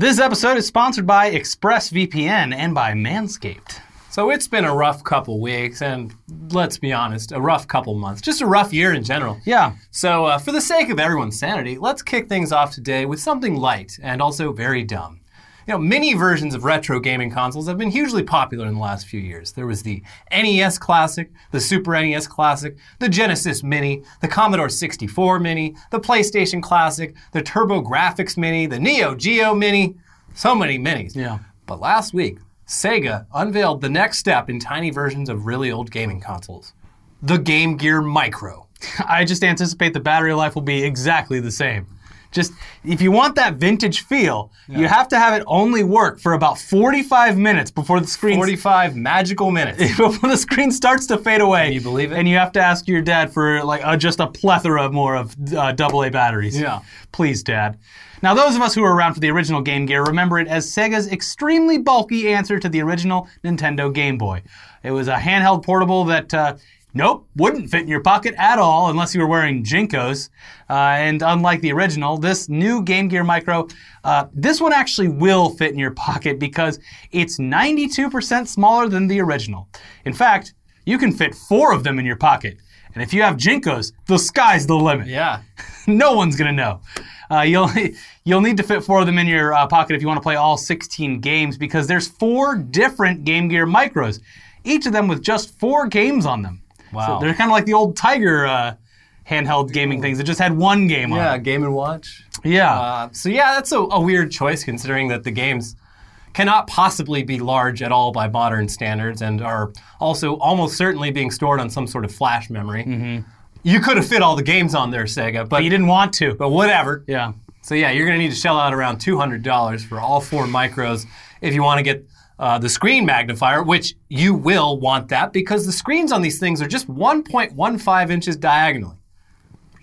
This episode is sponsored by ExpressVPN and by Manscaped. So it's been a rough couple weeks, and let's be honest, a rough couple months. Just a rough year in general. Yeah. So, uh, for the sake of everyone's sanity, let's kick things off today with something light and also very dumb. You know, many versions of retro gaming consoles have been hugely popular in the last few years. There was the NES Classic, the Super NES Classic, the Genesis Mini, the Commodore 64 Mini, the PlayStation Classic, the TurboGrafx Mini, the Neo Geo Mini. So many minis. Yeah. But last week, Sega unveiled the next step in tiny versions of really old gaming consoles the Game Gear Micro. I just anticipate the battery life will be exactly the same. Just if you want that vintage feel, you have to have it only work for about 45 minutes before the screen 45 magical minutes. before the screen starts to fade away. Can you believe it? And you have to ask your dad for like uh, just a plethora more of uh, AA batteries. Yeah. Please, Dad. Now, those of us who were around for the original Game Gear remember it as Sega's extremely bulky answer to the original Nintendo Game Boy. It was a handheld portable that, uh, nope, wouldn't fit in your pocket at all unless you were wearing JNCOs. Uh, and unlike the original, this new Game Gear Micro, uh, this one actually will fit in your pocket because it's 92% smaller than the original. In fact, you can fit four of them in your pocket. And if you have JNCOs, the sky's the limit Yeah. no one's gonna know. Uh, you'll you'll need to fit four of them in your uh, pocket if you want to play all 16 games because there's four different Game Gear micros, each of them with just four games on them. Wow. So they're kind of like the old Tiger uh, handheld gaming things that just had one game on. Yeah, it. Game and Watch. Yeah. Uh, so yeah, that's a, a weird choice considering that the games cannot possibly be large at all by modern standards and are also almost certainly being stored on some sort of flash memory. You could have fit all the games on there, Sega, but but you didn't want to. but whatever. Yeah. So yeah, you're going to need to shell out around $200 for all four micros if you want to get uh, the screen magnifier, which you will want that because the screens on these things are just 1.15 inches diagonally.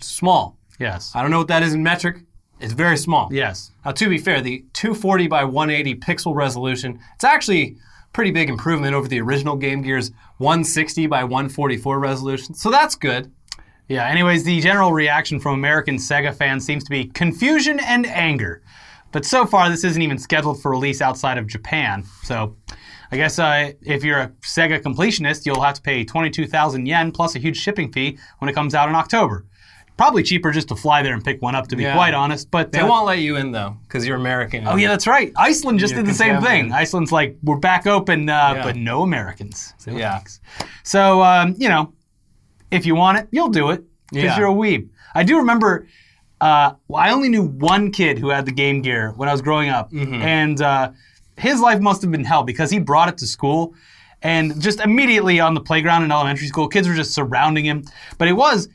Small. Yes. I don't know what that is in metric. It's very small. Yes. Now, to be fair, the 240 by 180 pixel resolution, it's actually pretty big improvement over the original Game Gear's 160 by 144 resolution. So that's good. Yeah, anyways, the general reaction from American Sega fans seems to be confusion and anger. But so far, this isn't even scheduled for release outside of Japan. So I guess uh, if you're a Sega completionist, you'll have to pay 22,000 yen plus a huge shipping fee when it comes out in October. Probably cheaper just to fly there and pick one up, to be Yeah. quite honest. But They uh, won't let you in though, because you're American. Oh yeah, that's right. Iceland just did the same thing. Iceland's like, we're back open, uh, Yeah. but no Americans. So, Yeah. thanks. So um, you know, if you want it, you'll do it because Yeah. you're a weeb. I do remember. Uh, well, I only knew one kid who had the Game Gear when I was growing up, Mm-hmm. and uh, his life must have been hell because he brought it to school, and just immediately on the playground in elementary school, kids were just surrounding him. But it was,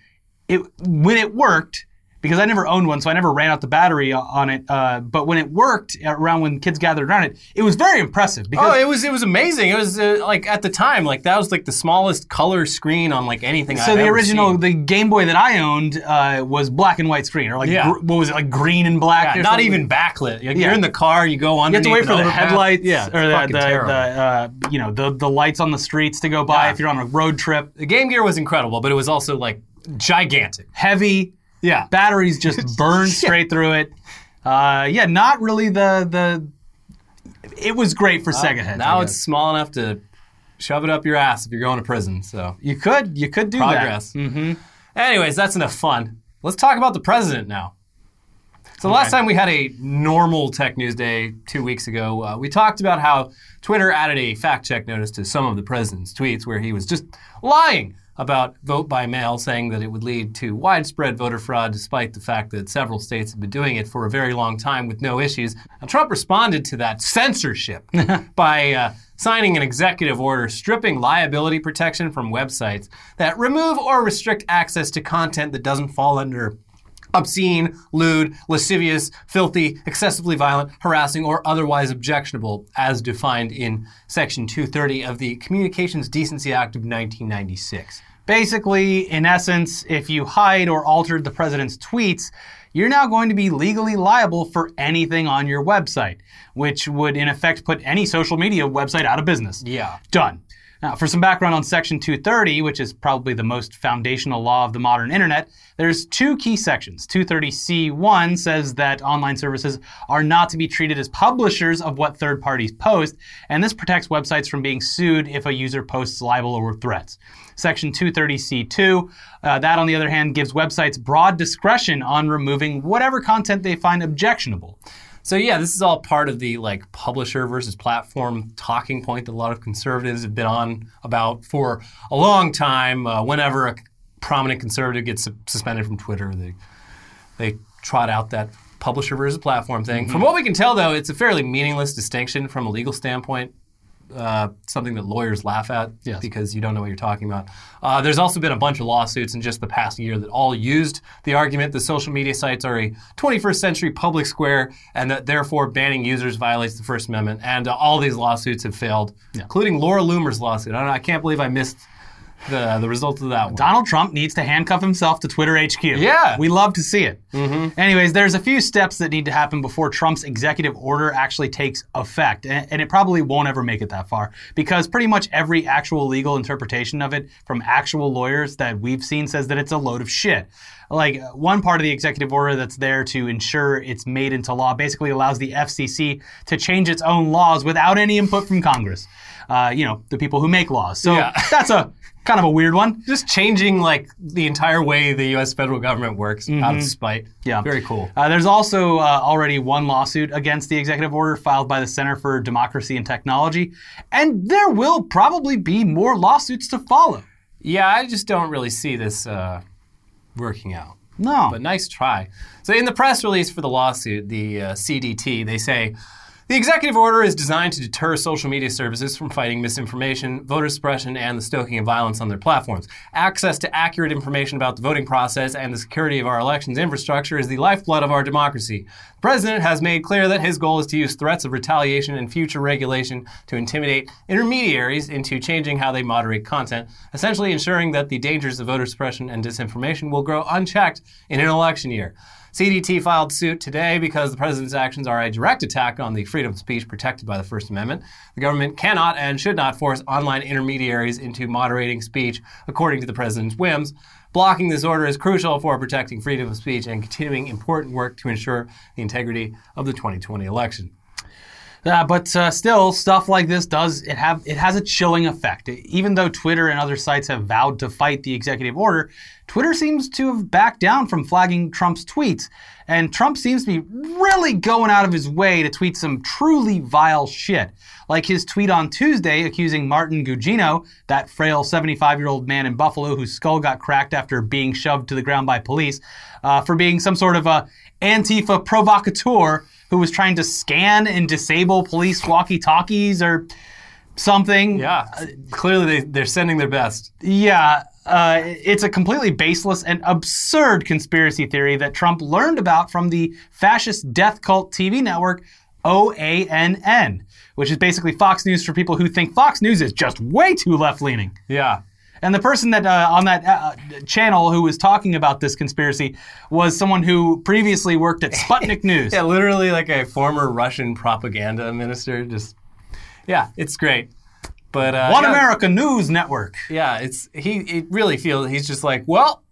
it when it worked because I never owned one, so I never ran out the battery on it. Uh, but when it worked around when kids gathered around it, it was very impressive because Oh, it was it was amazing. It was uh, like at the time, like that was like the smallest color screen on like anything. so I've the ever original seen. the Game Boy that I owned uh, was black and white screen, or like Yeah. gr- what was it like green and black? Yeah, not something? even backlit. You're, Yeah. you're in the car, you go on. You have to wait for the headlights, Yeah, or the, the, the uh, you know the the lights on the streets to go by if you're on a road trip. the Game Gear was incredible, but it was also like gigantic. Heavy Yeah. batteries just burn straight through it. Uh, yeah, not really the the. It was great for Sega heads. I Now guess. it's small enough to shove it up your ass if you're going to prison. So you could you could do progress. that. Mm-hmm. Anyways, that's enough fun. Let's talk about the president now. So last time we had a normal Tech News Day two weeks ago, uh, we talked about how Twitter added a fact check notice to some of the president's tweets where he was just lying about vote by mail, saying that it would lead to widespread voter fraud, despite the fact that several states have been doing it for a very long time with no issues. Now, Trump responded to that censorship by uh, signing an executive order stripping liability protection from websites that remove or restrict access to content that doesn't fall under obscene, lewd, lascivious, filthy, excessively violent, harassing, or otherwise objectionable, as defined in Section 230 of the Communications Decency Act of 1996. Basically, in essence, if you hide or altered the president's tweets, you're now going to be legally liable for anything on your website, which would in effect put any social media website out of business. Yeah. Done. Now, for some background on Section 230, which is probably the most foundational law of the modern internet, there's two key sections. 230C1 says that online services are not to be treated as publishers of what third parties post, and this protects websites from being sued if a user posts libel or threats. Section 230C2, uh, that on the other hand gives websites broad discretion on removing whatever content they find objectionable. So yeah, this is all part of the like publisher versus platform talking point that a lot of conservatives have been on about for a long time. Uh, whenever a prominent conservative gets su- suspended from Twitter, they they trot out that publisher versus platform thing. From what we can tell, though, it's a fairly meaningless distinction from a legal standpoint. Uh, something that lawyers laugh at Yes. because you don't know what you're talking about. Uh, there's also been a bunch of lawsuits in just the past year that all used the argument that social media sites are a 21st century public square and that therefore banning users violates the First Amendment. And uh, all these lawsuits have failed, including Laura Loomer's lawsuit. I, don't know, I can't believe I missed the the results of that one. Donald Trump needs to handcuff himself to Twitter HQ. Yeah. We love to see it. Anyways, there's a few steps that need to happen before Trump's executive order actually takes effect. And, and it probably won't ever make it that far because pretty much every actual legal interpretation of it from actual lawyers that we've seen says that it's a load of shit. Like one part of the executive order that's there to ensure it's made into law basically allows the FCC to change its own laws without any input from Congress. Uh, you know, the people who make laws. So Yeah. that's a kind of a weird one. Just changing like the entire way the U.S. federal government works out of spite. Yeah. very cool. Uh, there's also uh, already one lawsuit against the executive order filed by the Center for Democracy and Technology, and there will probably be more lawsuits to follow. Yeah, I just don't really see this uh, working out. No. But nice try. So, in the press release for the lawsuit, the uh, CDT, they say the executive order is designed to deter social media services from fighting misinformation, voter suppression, and the stoking of violence on their platforms. Access to accurate information about the voting process and the security of our elections infrastructure is the lifeblood of our democracy. The president has made clear that his goal is to use threats of retaliation and future regulation to intimidate intermediaries into changing how they moderate content, essentially ensuring that the dangers of voter suppression and disinformation will grow unchecked in an election year. CDT filed suit today because the president's actions are a direct attack on the freedom of speech protected by the First Amendment. The government cannot and should not force online intermediaries into moderating speech according to the president's whims. Blocking this order is crucial for protecting freedom of speech and continuing important work to ensure the integrity of the 2020 election. Uh, but uh, still, stuff like this does it have it has a chilling effect. Even though Twitter and other sites have vowed to fight the executive order, Twitter seems to have backed down from flagging Trump's tweets, and Trump seems to be really going out of his way to tweet some truly vile shit, like his tweet on Tuesday accusing Martin Gugino, that frail 75-year-old man in Buffalo whose skull got cracked after being shoved to the ground by police, uh, for being some sort of a Antifa provocateur who was trying to scan and disable police walkie-talkies or something. Yeah, clearly they, they're sending their best. Yeah, uh, it's a completely baseless and absurd conspiracy theory that Trump learned about from the fascist death cult TV network OANN, which is basically Fox News for people who think Fox News is just way too left-leaning. Yeah. And the person that uh, on that uh, channel who was talking about this conspiracy was someone who previously worked at Sputnik News. Yeah, literally like a former Russian propaganda minister. Just yeah, it's great. But uh, One yeah, America News Network. Yeah, it's he. It really feels he's just like, well,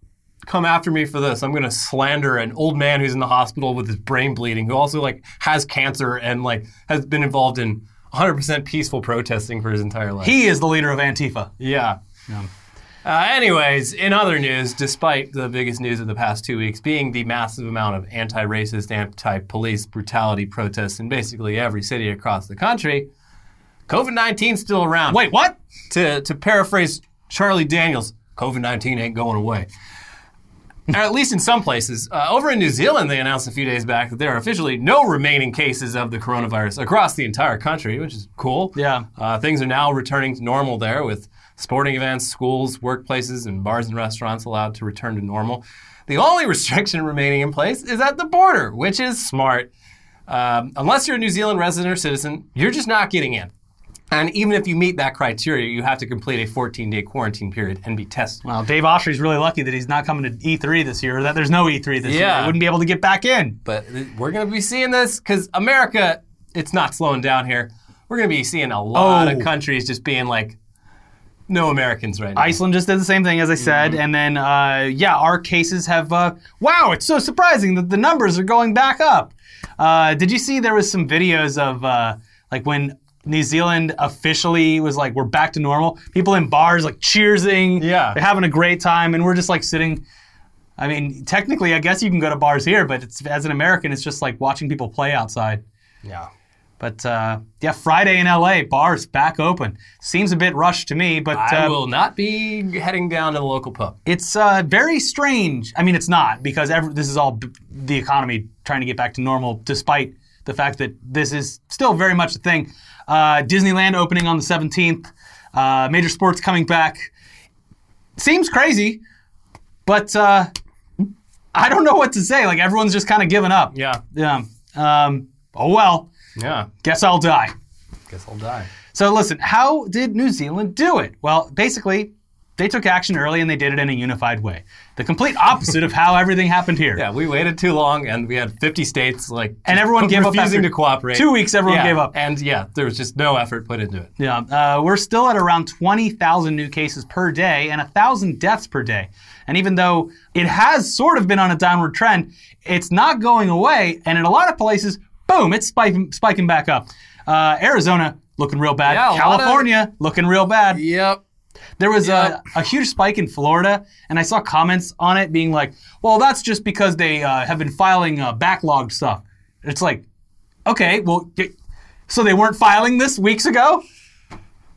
come after me for this. I'm going to slander an old man who's in the hospital with his brain bleeding, who also like has cancer and like has been involved in 100% peaceful protesting for his entire life. He is the leader of Antifa. Yeah. Uh, anyways, in other news, despite the biggest news of the past two weeks being the massive amount of anti racist, anti police brutality protests in basically every city across the country, COVID 19 is still around. Wait, what? To, to paraphrase Charlie Daniels, COVID 19 ain't going away. or at least in some places. Uh, over in New Zealand, they announced a few days back that there are officially no remaining cases of the coronavirus across the entire country, which is cool. Yeah. Uh, things are now returning to normal there with sporting events, schools, workplaces, and bars and restaurants allowed to return to normal. The only restriction remaining in place is at the border, which is smart. Um, unless you're a New Zealand resident or citizen, you're just not getting in. And even if you meet that criteria, you have to complete a 14 day quarantine period and be tested. Well, Dave Ostrey's really lucky that he's not coming to E3 this year, or that there's no E3 this year. Yeah. He wouldn't be able to get back in. But we're going to be seeing this because America, it's not slowing down here. We're going to be seeing a lot Oh. of countries just being like, no Americans right now. Iceland just did the same thing as I said, and then uh, yeah, our cases have. Uh, wow, it's so surprising that the numbers are going back up. Uh, did you see there was some videos of uh, like when New Zealand officially was like we're back to normal? People in bars like cheersing, Yeah. they're having a great time, and we're just like sitting. I mean, technically, I guess you can go to bars here, but it's, as an American, it's just like watching people play outside. Yeah. But uh, yeah, Friday in LA, bars back open. Seems a bit rushed to me, but I uh, will not be heading down to the local pub. it's uh, very strange. I mean, it's not because every, this is all b- the economy trying to get back to normal, despite the fact that this is still very much a thing. Uh, Disneyland opening on the 17th, uh, major sports coming back. Seems crazy, but uh, I don't know what to say. Like everyone's just kind of given up. Yeah. Yeah. Um, oh well. Yeah. Guess I'll die. Guess I'll die. So listen, how did New Zealand do it? Well, basically, they took action early and they did it in a unified way. The complete opposite of how everything happened here. Yeah, we waited too long, and we had 50 states like And everyone gave up refusing to cooperate. two weeks, everyone Yeah, gave up. and yeah, there was just no effort put into it. Yeah, uh, we're still at around 20,000 new cases per day and 1,000 deaths per day. And even though it has sort of been on a downward trend, it's not going away. And in a lot of places, boom, it's spiking, spiking back up. Uh, Arizona looking real bad. Yeah, a lot of- California looking real bad. Yep. There was Yeah. a, a huge spike in Florida, and I saw comments on it being like, well, that's just because they uh, have been filing uh, backlogged stuff. It's like, okay, well, so they weren't filing this weeks ago?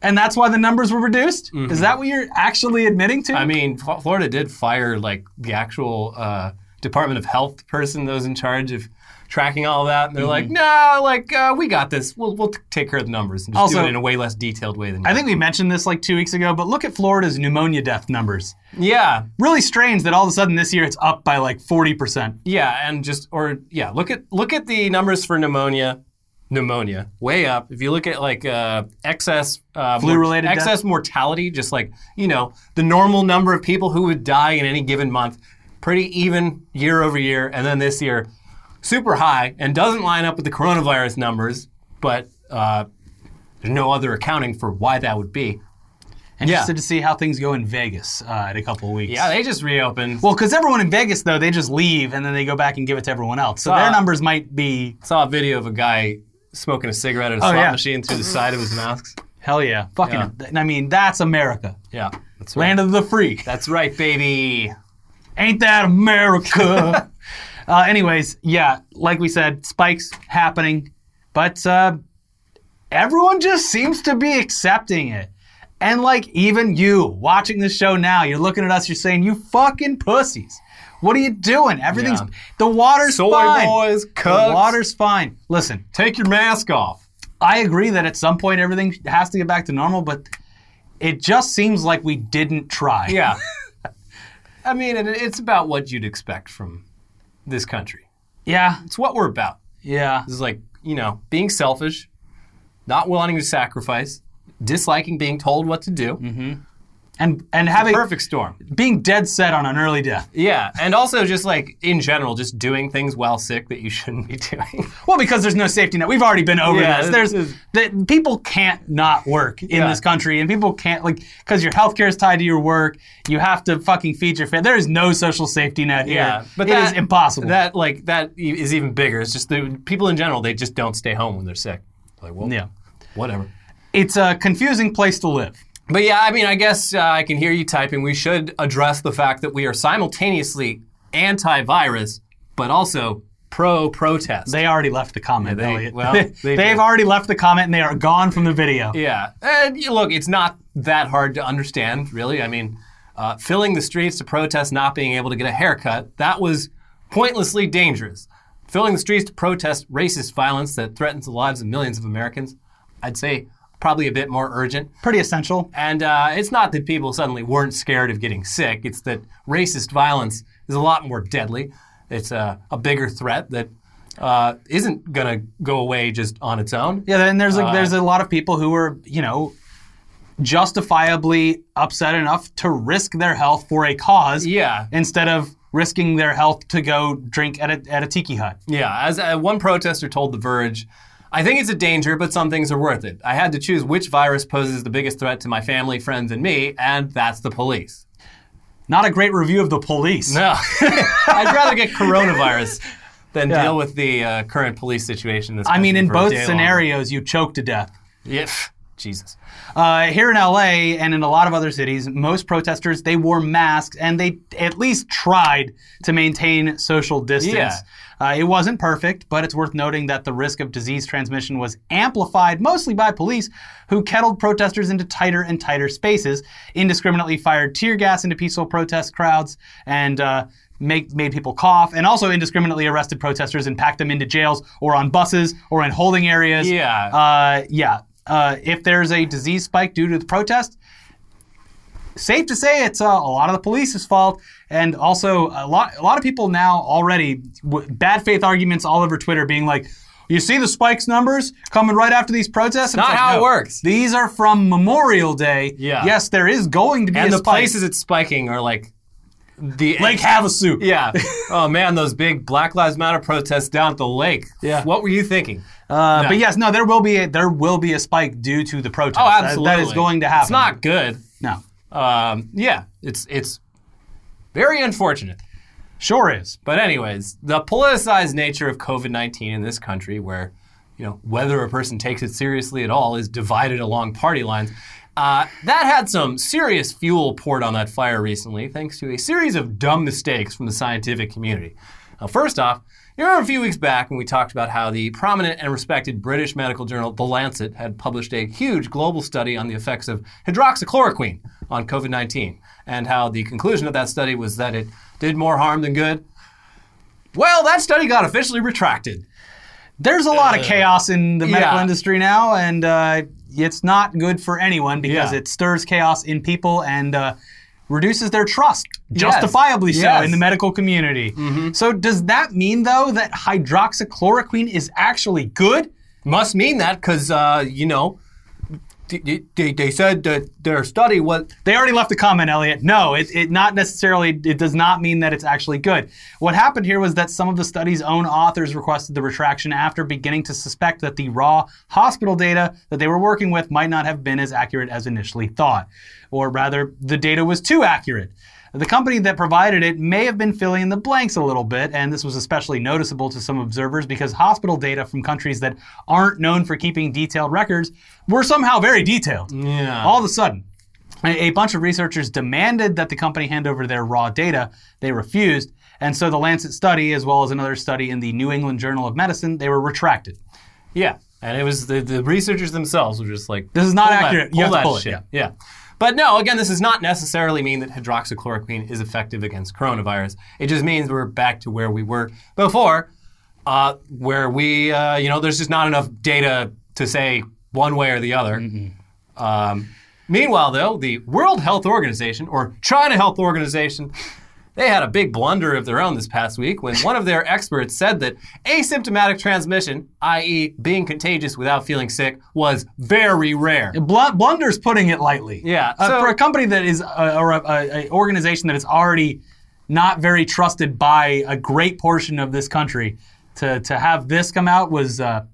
And that's why the numbers were reduced? Is that what you're actually admitting to? I mean, Florida did fire like the actual uh, Department of Health person that was in charge of tracking all that. And they're like, Mm-hmm. no, like uh, we got this. We'll we'll t- take care of the numbers and just do it in a way less detailed way than. I think we mentioned this like two weeks ago, but look at Florida's pneumonia death numbers. yeah, Really strange that all of a sudden this year it's up by like 40%. yeah, and just or yeah, look at look at the numbers for pneumonia. Pneumonia way up. If you look at like uh, excess uh, Flu-related death? excess mortality, just like you know the normal number of people who would die in any given month, pretty even year over year, and then this year super high and doesn't line up with the coronavirus numbers, but uh, there's no other accounting for why that would be. Interested to see how things go in Vegas uh, in a couple of weeks. Yeah, they just reopened. Well, because everyone in Vegas, though, they just leave and then they go back and give it to everyone else. So Uh, their numbers might be saw a video of a guy smoking a cigarette at a Oh, slot yeah. machine through the side of his mask. hell yeah, fucking. I mean, that's America, Yeah, that's right. land of the free. That's right, baby. Ain't that America? uh, anyways, yeah, like we said, spikes happening, but uh, everyone just seems to be accepting it. And like even you watching this show now, you're looking at us, you're saying, "You fucking pussies." What are you doing? Everything's Yeah. the water's Soy fine. boys, the water's fine. Listen, Take your mask off. I agree that at some point everything has to get back to normal, but it just seems like we didn't try. Yeah. I mean, it's about what you'd expect from this country. Yeah. It's what we're about. Yeah. This is like, you know, being selfish, not wanting to sacrifice, disliking being told what to do. Mm-hmm. And and having Perfect storm. being dead set on an early death. Yeah. And also just like in general, just doing things while sick that you shouldn't be doing. Well, because there's no safety net. We've already been over Yeah, this. There's that people can't not work in Yeah. this country, and people can't like because your healthcare is tied to your work. You have to fucking feed your family. There is no social safety net here. Yeah, but it is that- impossible. That like that e- even bigger. It's just the people in general they just don't stay home when they're sick. Like, well, yeah, whatever. it's a confusing place to live. But yeah, I mean, I guess uh, I can hear you typing. We should address the fact that we are simultaneously anti-virus, but also pro-protest. They already left the comment, Yeah, they- Elliot. well, they They've did. already left the comment and they are gone from the video. yeah, and you- look, it's not that hard to understand, really. I mean, uh, filling the streets to protest not being able to get a haircut, that was pointlessly dangerous. Filling the streets to protest racist violence that threatens the lives of millions of Americans, I'd say probably a bit more urgent. Pretty essential. And uh, it's not that people suddenly weren't scared of getting sick. It's that racist violence is a lot more deadly. It's a, a bigger threat that uh, isn't going to go away just on its own. Yeah, and there's like Uh, there's a lot of people who are you know justifiably upset enough to risk their health for a cause Yeah. instead of risking their health to go drink at a, at a tiki hut. Yeah. As uh, one protester told The Verge, I think it's a danger, but some things are worth it. I had to choose which virus poses the biggest threat to my family, friends, and me, and that's the police. Not a great review of the police. No, I'd rather get coronavirus than Yeah. deal with the uh, current police situation. this I mean, in both scenarios, you choke to death. Yeah, Jesus. Uh, here in LA and in a lot of other cities, most protesters they wore masks and they at least tried to maintain social distance. Yeah. Uh, it wasn't perfect, but it's worth noting that the risk of disease transmission was amplified mostly by police who kettled protesters into tighter and tighter spaces, indiscriminately fired tear gas into peaceful protest crowds, and uh, make, made people cough, and also indiscriminately arrested protesters and packed them into jails or on buses or in holding areas. Yeah. Uh, yeah. Uh, if there's a disease spike due to the protest, safe to say it's uh, a lot of the police's fault, and also a lot a lot of people now already w- bad faith arguments all over Twitter being like. You see the spikes numbers coming right after these protests? It's not like, how it works. These are from Memorial Day. Yeah. Yes, there is going to be And the spike. places it's spiking are like the Lake Havasu. Yeah. oh man, those big Black Lives Matter protests down at the lake. Yeah. What were you thinking? Uh, No. But yes, no, there will be a, there will be a spike due to the protest. Oh, That- absolutely. that is going to happen. It's not good. No, Um, yeah, it's it's very unfortunate. sure is. But anyways, the politicized nature of COVID-19 in this country where you know, whether a person takes it seriously at all is divided along party lines. Uh, that had some serious fuel poured on that fire recently, thanks to a series of dumb mistakes from the scientific community. Now, first off, you remember a few weeks back when we talked about how the prominent and respected British medical journal The Lancet had published a huge global study on the effects of hydroxychloroquine on COVID 19, and how the conclusion of that study was that it did more harm than good? Well, that study got officially retracted. There's a lot of chaos in the medical yeah. industry now, and uh, it's not good for anyone because Yeah. it stirs chaos in people and uh, reduces their trust, Yes. justifiably so, Yes. Mm-hmm. in the medical community. So, does that mean, though, that hydroxychloroquine is actually good? Must mean that because, uh, you know, they, they, said that their study was. They already left a comment, Elliot. No, it, it not necessarily. It does not mean that it's actually good. What happened here was that some of the study's own authors requested the retraction after beginning to suspect that the raw hospital data that they were working with might not have been as accurate as initially thought, or rather, the data was too accurate. The company that provided it may have been filling in the blanks a little bit, and this was especially noticeable to some observers because hospital data from countries that aren't known for keeping detailed records were somehow very detailed. Yeah. All of a sudden, a, bunch of researchers demanded that the company hand over their raw data. They refused, and so the Lancet study, as well as another study in the New England Journal of Medicine, they were retracted. Yeah. And it was the, the researchers themselves were just like, This is not pull that- accurate. You have to that pull it, shit. yeah. Yeah. But no, again, this does not necessarily mean that hydroxychloroquine is effective against coronavirus. It just means we're back to where we were before, uh, where we, uh, you know, there's just not enough data to say one way or the other. Um, meanwhile, though, the World Health Organization, or China Health Organization, they had a big blunder of their own this past week when one of their experts said that asymptomatic transmission, i.e., being contagious without feeling sick, was very rare. Bl- Blunder's putting it lightly. Yeah, Uh, so- for a company that is, uh, or a, a, a organization that is already not very trusted by a great portion of this country, to, to have this come out was uh,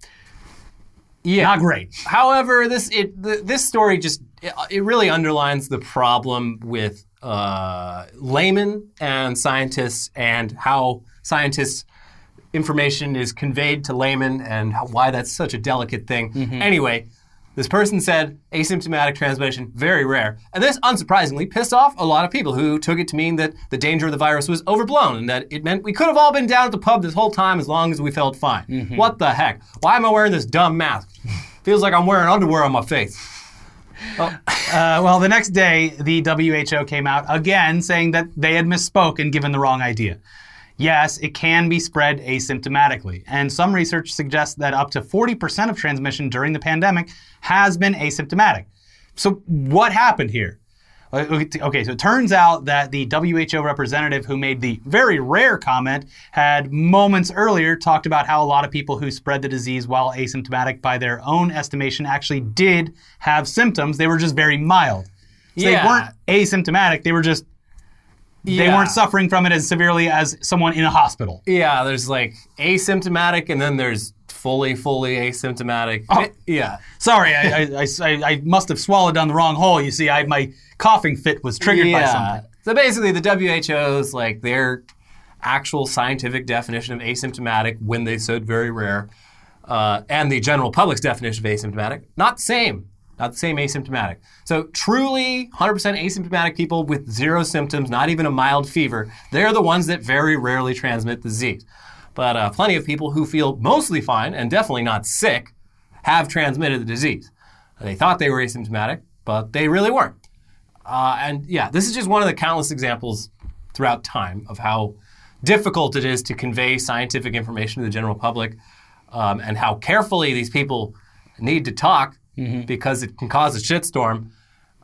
Yeah. not great. However, this it th- this story just it, it really underlines the problem with uh, laymen and scientists and how scientists information is conveyed to laymen and how, why that's such a delicate thing. Anyway, this person said asymptomatic transmission very rare, and this unsurprisingly pissed off a lot of people who took it to mean that the danger of the virus was overblown and that it meant we could have all been down at the pub this whole time as long as we felt fine. What the heck? Why am I wearing this dumb mask? Feels like I'm wearing underwear on my face. Uh, well, the next day, the WHO came out again saying that they had misspoke and given the wrong idea. Yes, it can be spread asymptomatically, and some research suggests that up to 40% of transmission during the pandemic has been asymptomatic. So, what happened here? Uh, Okay, so it turns out that the WHO representative who made the very rare comment had moments earlier talked about how a lot of people who spread the disease while asymptomatic by their own estimation actually did have symptoms. They were just very mild. So Yeah. they weren't asymptomatic, they were just they Yeah. weren't suffering from it as severely as someone in a hospital. Yeah, there's like asymptomatic, and then there's fully, fully asymptomatic. Oh. It- yeah. Sorry, I, I, I, I- must have swallowed down the wrong hole. You see, I, my coughing fit was triggered by something. So basically, the WHO's like their actual scientific definition of asymptomatic when they said very rare, uh, and the general public's definition of asymptomatic, not the same. Not the same asymptomatic. So truly 100% asymptomatic people with zero symptoms, not even a mild fever, they're the ones that very rarely transmit the disease. But uh, plenty of people who feel mostly fine and definitely not sick have transmitted the disease. They thought they were asymptomatic, but they really weren't. Uh, and yeah, this is just one of the countless examples throughout time of how difficult it is to convey scientific information to the general public um, and how carefully these people need to talk because it can cause a shitstorm.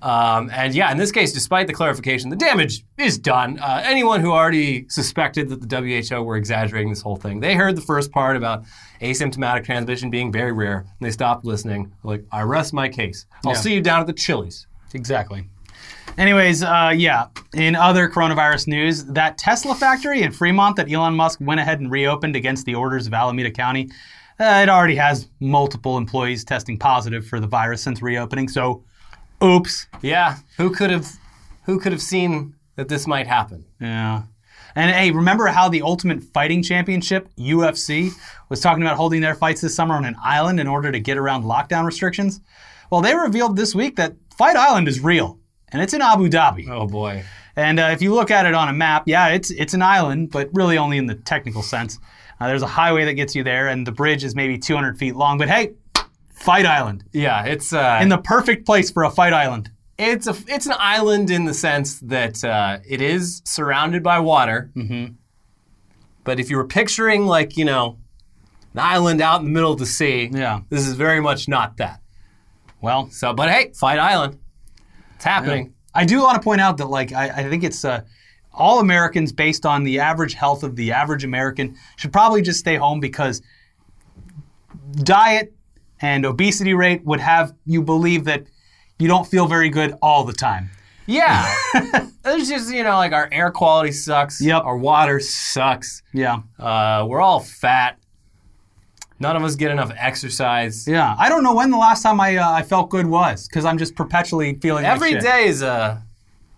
Um, and yeah, in this case, despite the clarification, the damage is done. Uh, anyone who already suspected that the WHO were exaggerating this whole thing, they heard the first part about asymptomatic transmission being very rare, and they stopped listening. Like, I rest my case. I'll Yeah. see you down at the Chili's. Exactly. Anyways, uh, yeah. In other coronavirus news, that Tesla factory in Fremont that Elon Musk went ahead and reopened against the orders of Alameda County, uh, it already has multiple employees testing positive for the virus since reopening. So, oops. Yeah, who could have who could have seen that this might happen? Yeah. And hey, remember how the Ultimate Fighting Championship, UFC, was talking about holding their fights this summer on an island in order to get around lockdown restrictions? Well, they revealed this week that Fight Island is real, and it's in Abu Dhabi. Oh boy. And uh, if you look at it on a map, yeah, it's it's an island, but really only in the technical sense. Uh, there's a highway that gets you there, and the bridge is maybe 200 feet long. But hey, Fight Island, Yeah, it's uh, in the perfect place for a fight island. it's a it's an island in the sense that uh, it is surrounded by water. Mm-hmm. But if you were picturing like you know an island out in the middle of the sea, Yeah. this is very much not that. Well, So, but hey, Fight Island, it's happening. I do want to point out that like I, I think it's uh, all Americans based on the average health of the average American should probably just stay home because diet and obesity rate would have you believe that you don't feel very good all the time. Yeah, it's just you know like our air quality sucks. Yep. Our water sucks. Yeah. Uh, we're all fat. None of us get enough exercise. Yeah, I don't know when the last time I uh, I felt good was because I'm just perpetually feeling Every like day is a,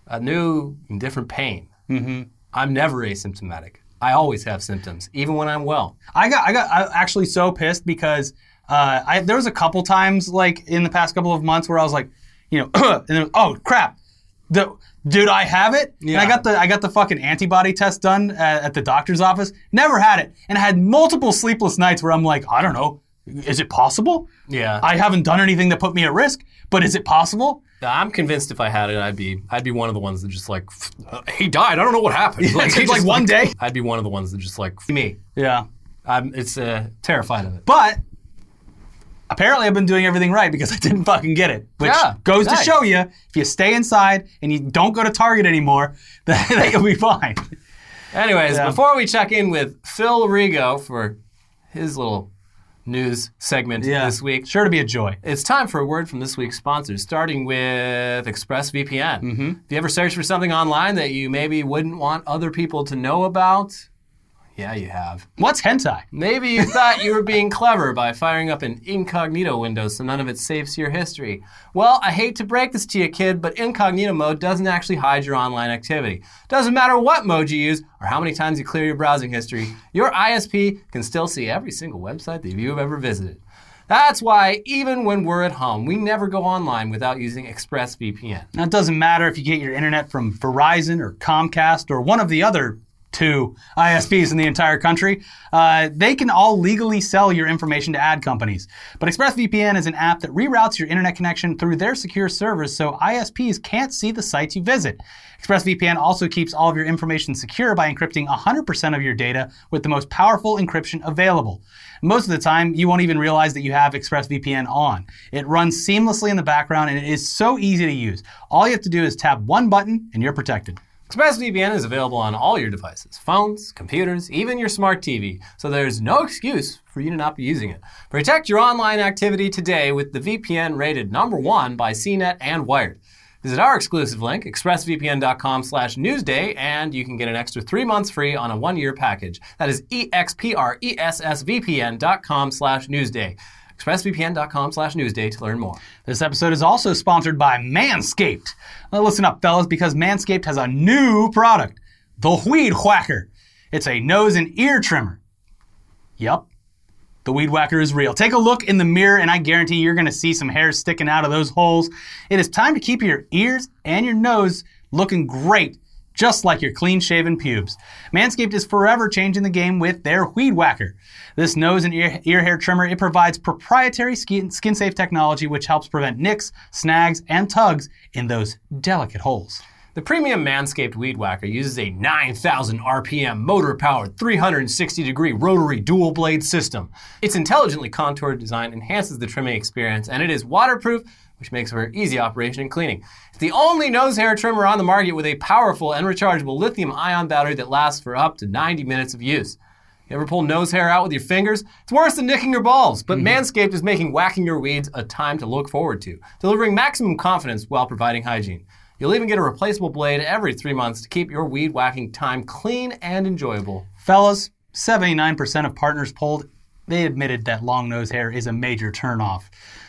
a new and different pain. Mm-hmm. I'm never asymptomatic. I always have symptoms, even when I'm well. I got I got I actually so pissed because uh, I there was a couple times like in the past couple of months where I was like, you know, and then, oh crap, the dude I have it. And I got the I got the fucking antibody test done at, at the doctor's office. Never had it, and I had multiple sleepless nights where I'm like, I don't know, is it possible? Yeah, I haven't done anything that put me at risk, but is it possible? I'm convinced if I had it, I'd be I'd be one of the ones that just like "Uh, he died. I don't know what happened. it he takes, like, just, one day. I'd be one of the ones that just like me. Yeah. I'm it's uh, terrified of it. But apparently, I've been doing everything right because I didn't fucking get it. Which Yeah, goes to show you if you stay inside and you don't go to Target anymore, that, that you'll be fine. Anyways, Yeah. before we check in with Phil Rigo for his little news segment this week, Sure to be a joy. It's time for a word from this week's sponsors, starting with ExpressVPN. Mm-hmm. Have you ever search for something online that you maybe wouldn't want other people to know about? Yeah, you have. What's hentai? Maybe you thought you were being clever by firing up an incognito window so none of it saves your history. Well, I hate to break this to you, kid, but incognito mode doesn't actually hide your online activity. Doesn't matter what mode you use or how many times you clear your browsing history, your ISP can still see every single website that you have ever visited. That's why, even when we're at home, we never go online without using ExpressVPN. Now, it doesn't matter if you get your internet from Verizon or Comcast or one of the other two ISPs in the entire country. Uh, they can all legally sell your information to ad companies. But ExpressVPN is an app that reroutes your internet connection through their secure servers so ISPs can't see the sites you visit. ExpressVPN also keeps all of your information secure by encrypting 100% of your data with the most powerful encryption available. Most of the time, you won't even realize that you have ExpressVPN on. It runs seamlessly in the background and it is so easy to use. All you have to do is tap one button and you're protected. ExpressVPN is available on all your devices phones, computers, even your smart TV, so there's no excuse for you to not be using it. Protect your online activity today with the VPN rated number one by CNET and Wired. Visit our exclusive link, expressvpn.com slash newsday, and you can get an extra three months free on a one-year package. That is expressvpn.com slash newsday. expressvpn.com slash newsday to learn more. This episode is also sponsored by Manscaped. Now listen up, fellas, because Manscaped has a new product, the Weed Whacker. It's a nose and ear trimmer. Yup, the Weed Whacker is real. Take a look in the mirror, and I guarantee you're going to see some hairs sticking out of those holes. It is time to keep your ears and your nose looking great, just like your clean shaven pubes. Manscaped is forever changing the game with their Weed Whacker. This nose and ear, ear hair trimmer, it provides proprietary skin, skin safe technology which helps prevent nicks, snags, and tugs in those delicate holes. The premium Manscaped Weed Whacker uses a 9,000 RPM motor powered 360 degree rotary dual blade system. Its intelligently contoured design enhances the trimming experience and it is waterproof, which makes for easy operation and cleaning. It's the only nose hair trimmer on the market with a powerful and rechargeable lithium ion battery that lasts for up to 90 minutes of use. You ever pull nose hair out with your fingers? It's worse than nicking your balls, but mm-hmm. Manscaped is making whacking your weeds a time to look forward to, delivering maximum confidence while providing hygiene. You'll even get a replaceable blade every three months to keep your weed whacking time clean and enjoyable. Fellas, 79% of partners polled, they admitted that long nose hair is a major turnoff.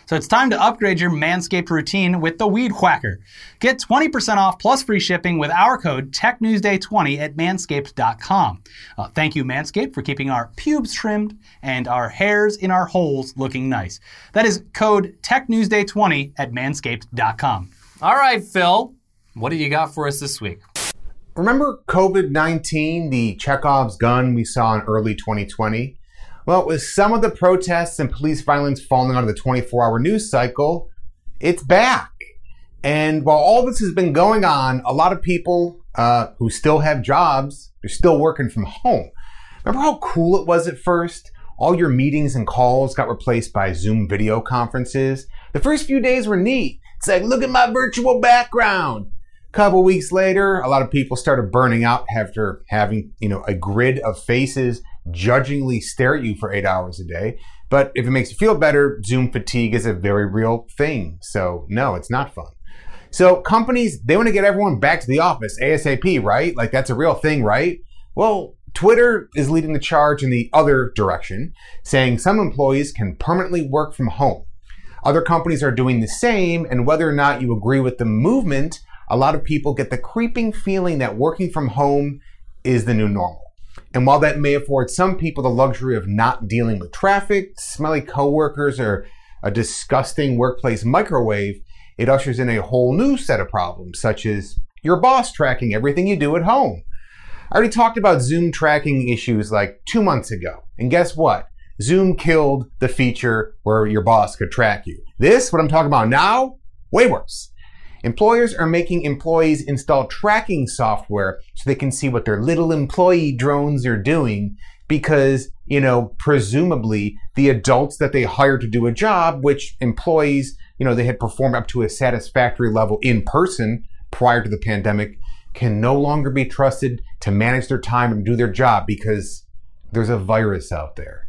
So it's time to upgrade your Manscaped routine with the Weed Whacker. Get 20% off plus free shipping with our code TechNewsDay20 at manscaped.com. Uh, thank you, Manscaped, for keeping our pubes trimmed and our hairs in our holes looking nice. That is code TechNewsDay20 at manscaped.com. All right, Phil, what do you got for us this week? Remember COVID 19, the Chekhov's gun we saw in early 2020? Well, with some of the protests and police violence falling onto the 24 hour news cycle, it's back. And while all this has been going on, a lot of people uh, who still have jobs, they're still working from home. Remember how cool it was at first? All your meetings and calls got replaced by Zoom video conferences. The first few days were neat. It's like, look at my virtual background. A couple weeks later, a lot of people started burning out after having, you know, a grid of faces judgingly stare at you for eight hours a day. But if it makes you feel better, Zoom fatigue is a very real thing. So no, it's not fun. So companies, they want to get everyone back to the office ASAP, right? Like that's a real thing, right? Well, Twitter is leading the charge in the other direction, saying some employees can permanently work from home. Other companies are doing the same, and whether or not you agree with the movement, a lot of people get the creeping feeling that working from home is the new normal. And while that may afford some people the luxury of not dealing with traffic, smelly coworkers, or a disgusting workplace microwave, it ushers in a whole new set of problems, such as your boss tracking everything you do at home. I already talked about Zoom tracking issues like two months ago. And guess what? Zoom killed the feature where your boss could track you. This, what I'm talking about now, way worse. Employers are making employees install tracking software so they can see what their little employee drones are doing because, you know, presumably the adults that they hired to do a job, which employees, you know, they had performed up to a satisfactory level in person prior to the pandemic, can no longer be trusted to manage their time and do their job because there's a virus out there.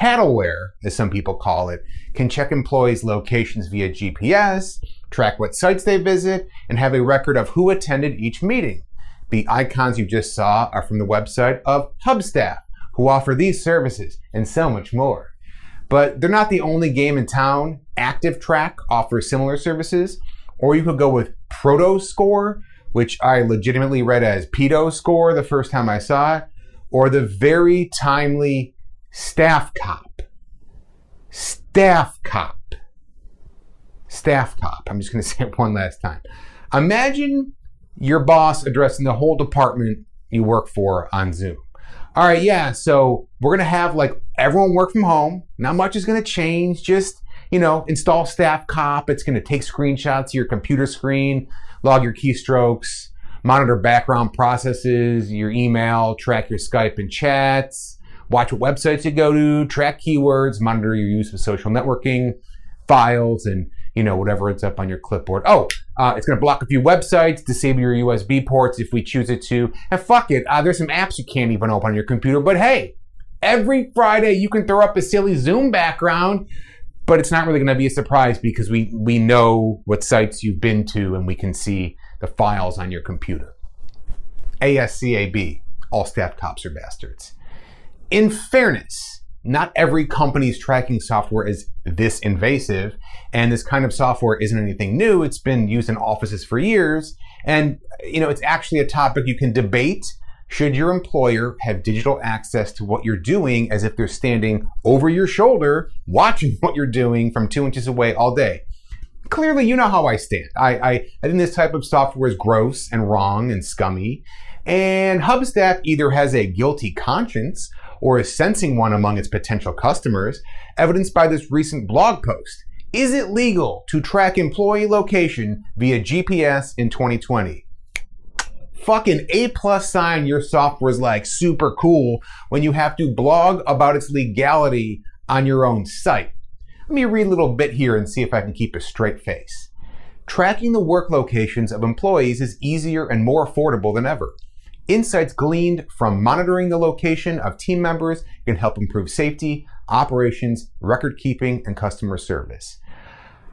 Tattleware, as some people call it, can check employees' locations via GPS, track what sites they visit, and have a record of who attended each meeting. The icons you just saw are from the website of Hubstaff, who offer these services and so much more. But they're not the only game in town. ActivTrak offers similar services, or you could go with Prodoscore, which I legitimately read as Pedo Score the first time I saw it, or the very timely Staff Cop. Staff Cop. Staff Cop. I'm just going to say it one last time. Imagine your boss addressing the whole department you work for on Zoom. All right, yeah, so we're going to have like everyone work from home. Not much is going to change. Just, you know, install Staff Cop. It's going to take screenshots of your computer screen, log your keystrokes, monitor background processes, your email, track your Skype and chats, watch what websites you go to, track keywords, monitor your use of social networking files, and you know whatever it's up on your clipboard. Oh, uh, it's going to block a few websites, disable your USB ports if we choose it to, and fuck it. Uh, there's some apps you can't even open on your computer, but hey, every Friday you can throw up a silly Zoom background. but it's not really going to be a surprise because we we know what sites you've been to and we can see the files on your computer. ASCAB, all staff cops are bastards. In fairness, not every company's tracking software is this invasive, and this kind of software isn't anything new. It's been used in offices for years, and you know it's actually a topic you can debate. Should your employer have digital access to what you're doing as if they're standing over your shoulder, watching what you're doing from two inches away all day? Clearly, you know how I stand. I, I, I think this type of software is gross and wrong and scummy. And Hubstaff either has a guilty conscience or is sensing one among its potential customers, evidenced by this recent blog post. Is it legal to track employee location via GPS in 2020? Fucking A plus sign your software is like super cool when you have to blog about its legality on your own site. Let me read a little bit here and see if I can keep a straight face. Tracking the work locations of employees is easier and more affordable than ever. Insights gleaned from monitoring the location of team members can help improve safety, operations, record keeping, and customer service.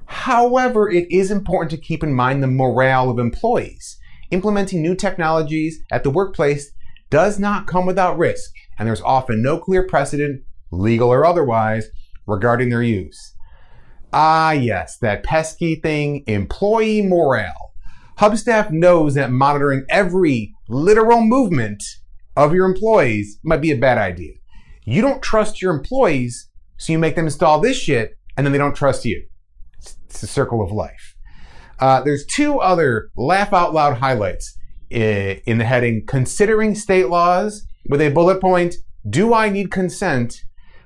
However, it is important to keep in mind the morale of employees. Implementing new technologies at the workplace does not come without risk, and there's often no clear precedent, legal or otherwise, regarding their use. Ah, yes, that pesky thing, employee morale. Hubstaff knows that monitoring every literal movement of your employees might be a bad idea. You don't trust your employees, so you make them install this shit, and then they don't trust you. It's the circle of life. Uh, there's two other laugh out loud highlights in the heading Considering State Laws with a bullet point Do I Need Consent?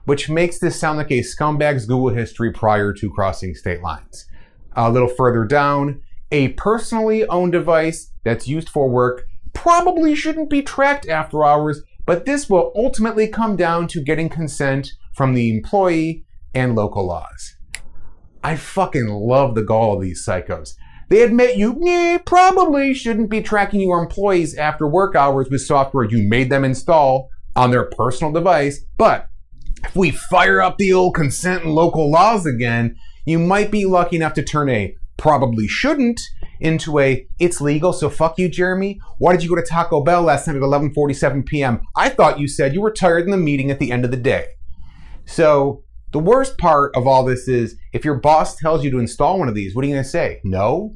which makes this sound like a scumbag's Google history prior to crossing state lines. A little further down, a personally owned device that's used for work probably shouldn't be tracked after hours, but this will ultimately come down to getting consent from the employee and local laws. I fucking love the gall of these psychos. They admit you probably shouldn't be tracking your employees after work hours with software you made them install on their personal device, but if we fire up the old consent and local laws again, you might be lucky enough to turn a probably shouldn't into a it's legal so fuck you jeremy. Why did you go to taco bell last night at 11.47 p.m i thought you said you were tired in the meeting at the end of the day. So the worst part of all this is if your boss tells you to install one of these what are you going to say? No.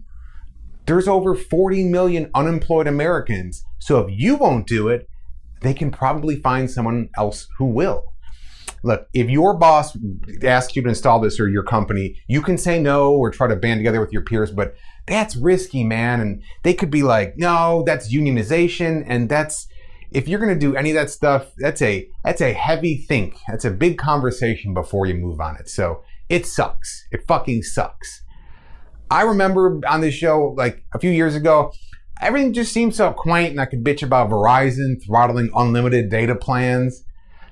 There's over 40 million unemployed americans so if you won't do it they can probably find someone else who will look, if your boss asks you to install this or your company, you can say no or try to band together with your peers, but that's risky, man. And they could be like, no, that's unionization. And that's, if you're going to do any of that stuff, that's a, that's a heavy think. That's a big conversation before you move on it. So it sucks. It fucking sucks. I remember on this show, like a few years ago, everything just seemed so quaint and I could bitch about Verizon throttling unlimited data plans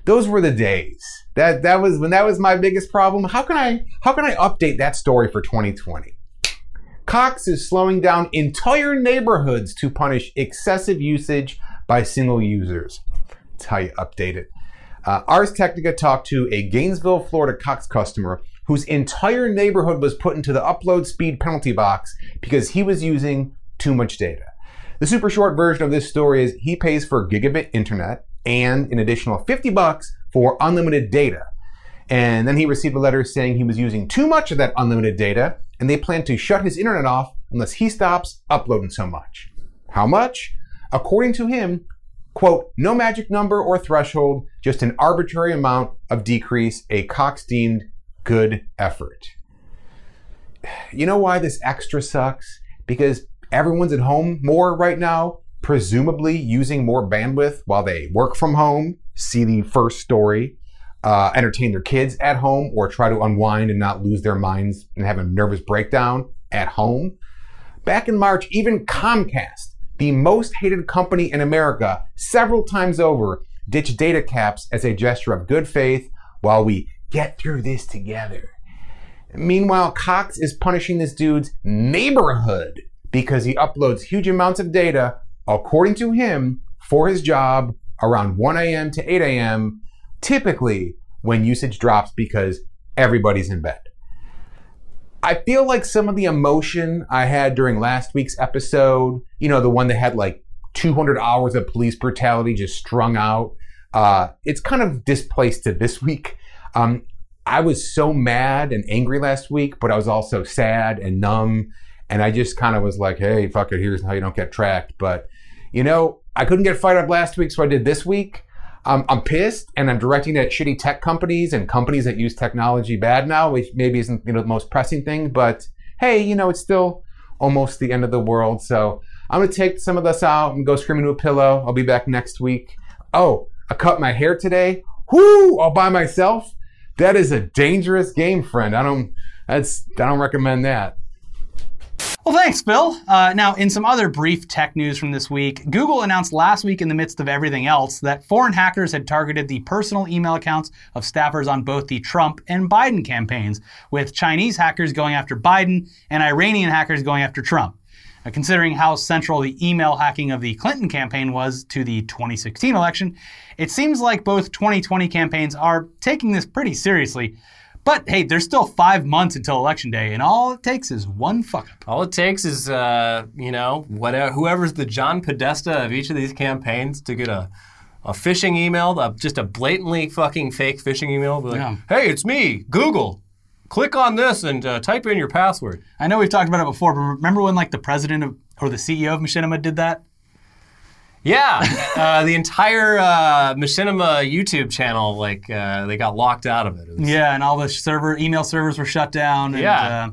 those were the days. That that was when that was my biggest problem. How can I how can I update that story for 2020? Cox is slowing down entire neighborhoods to punish excessive usage by single users. That's how you update it. Uh, Ars Technica talked to a Gainesville, Florida Cox customer whose entire neighborhood was put into the upload speed penalty box because he was using too much data. The super short version of this story is he pays for gigabit internet and an additional 50 bucks for unlimited data. And then he received a letter saying he was using too much of that unlimited data, and they plan to shut his internet off unless he stops uploading so much. How much? According to him, quote, no magic number or threshold, just an arbitrary amount of decrease, a Cox deemed good effort. You know why this extra sucks? Because everyone's at home more right now presumably using more bandwidth while they work from home, see the first story, uh, entertain their kids at home, or try to unwind and not lose their minds and have a nervous breakdown at home. Back in March, even Comcast, the most hated company in America, several times over, ditched data caps as a gesture of good faith while we get through this together. Meanwhile, Cox is punishing this dude's neighborhood because he uploads huge amounts of data according to him, for his job around 1 a.m. to 8 a.m., typically when usage drops because everybody's in bed. I feel like some of the emotion I had during last week's episode, you know, the one that had like 200 hours of police brutality just strung out, uh, it's kind of displaced to this week. Um, I was so mad and angry last week, but I was also sad and numb. And I just kind of was like, hey, fuck it, here's how you don't get tracked. But, you know, I couldn't get fired up last week, so I did this week. Um, I'm pissed and I'm directing at shitty tech companies and companies that use technology bad now, which maybe isn't you know the most pressing thing, but hey, you know, it's still almost the end of the world. So I'm gonna take some of this out and go scream into a pillow. I'll be back next week. Oh, I cut my hair today. Whoo, all by myself. That is a dangerous game, friend. I don't that's I don't recommend that. Well, thanks, Bill. Uh, now, in some other brief tech news from this week, Google announced last week, in the midst of everything else, that foreign hackers had targeted the personal email accounts of staffers on both the Trump and Biden campaigns, with Chinese hackers going after Biden and Iranian hackers going after Trump. Uh, considering how central the email hacking of the Clinton campaign was to the 2016 election, it seems like both 2020 campaigns are taking this pretty seriously. But hey, there's still five months until election day, and all it takes is one fuck up. All it takes is, uh, you know, whatever, whoever's the John Podesta of each of these campaigns to get a, a phishing email, a, just a blatantly fucking fake phishing email. Be like, Yeah. hey, it's me, Google. Click on this and uh, type in your password. I know we've talked about it before, but remember when like the president of or the CEO of Machinima did that? Yeah, uh, the entire uh, Machinima YouTube channel, like, uh, they got locked out of it. it was, Yeah, and all the server email servers were shut down. And, Yeah. uh,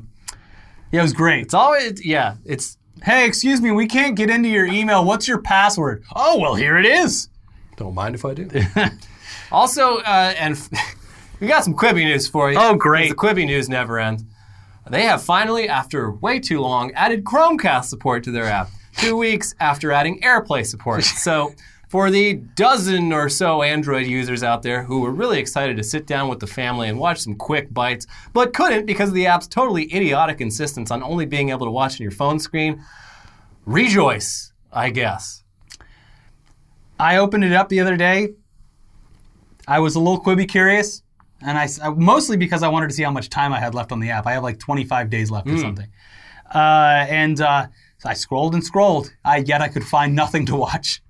yeah, it was great. It's always, yeah, it's, Hey, excuse me, we can't get into your email. What's your password? Oh, well, here it is. don't mind if I do. also, uh, and we got some Quibi news for you. Oh, great. The Quibi news never ends. They have finally, after way too long, added Chromecast support to their app. Two weeks after adding AirPlay support. So, for the dozen or so Android users out there who were really excited to sit down with the family and watch some quick bites, but couldn't because of the app's totally idiotic insistence on only being able to watch on your phone screen, rejoice, I guess. I opened it up the other day. I was a little Quibi curious, and I, I- mostly because I wanted to see how much time I had left on the app. I have like 25 days left or something. Uh, and uh, so I scrolled and scrolled. I, yet I could find nothing to watch.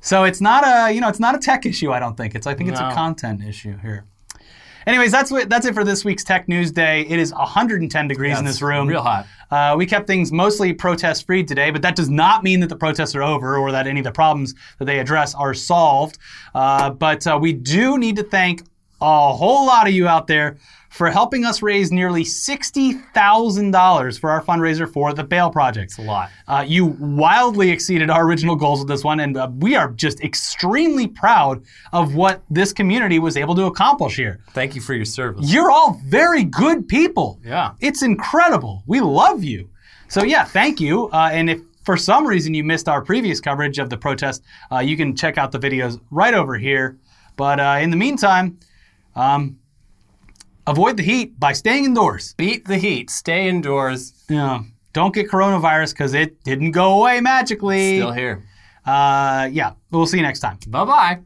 So it's not a you know it's not a tech issue. I don't think it's I think it's a content issue here. Anyways, that's what that's it for this week's Tech News Day. It is 110 degrees in this room. real hot. Uh, we kept things mostly protest free today, but that does not mean that the protests are over or that any of the problems that they address are solved. Uh, but uh, we do need to thank a whole lot of you out there for helping us raise nearly $60,000 for our fundraiser for the Bail Project. A lot. Uh, you wildly exceeded our original goals with this one, and uh, we are just extremely proud of what this community was able to accomplish here. Thank you for your service. You're all very good people. Yeah. It's incredible. We love you. So, yeah, thank you. Uh, and if for some reason you missed our previous coverage of the protest, uh, you can check out the videos right over here. But uh, in the meantime, um, avoid the heat by staying indoors. Beat the heat. Stay indoors. Know, don't get coronavirus because it didn't go away magically. Still here. Uh, yeah, we'll see you next time. Bye bye.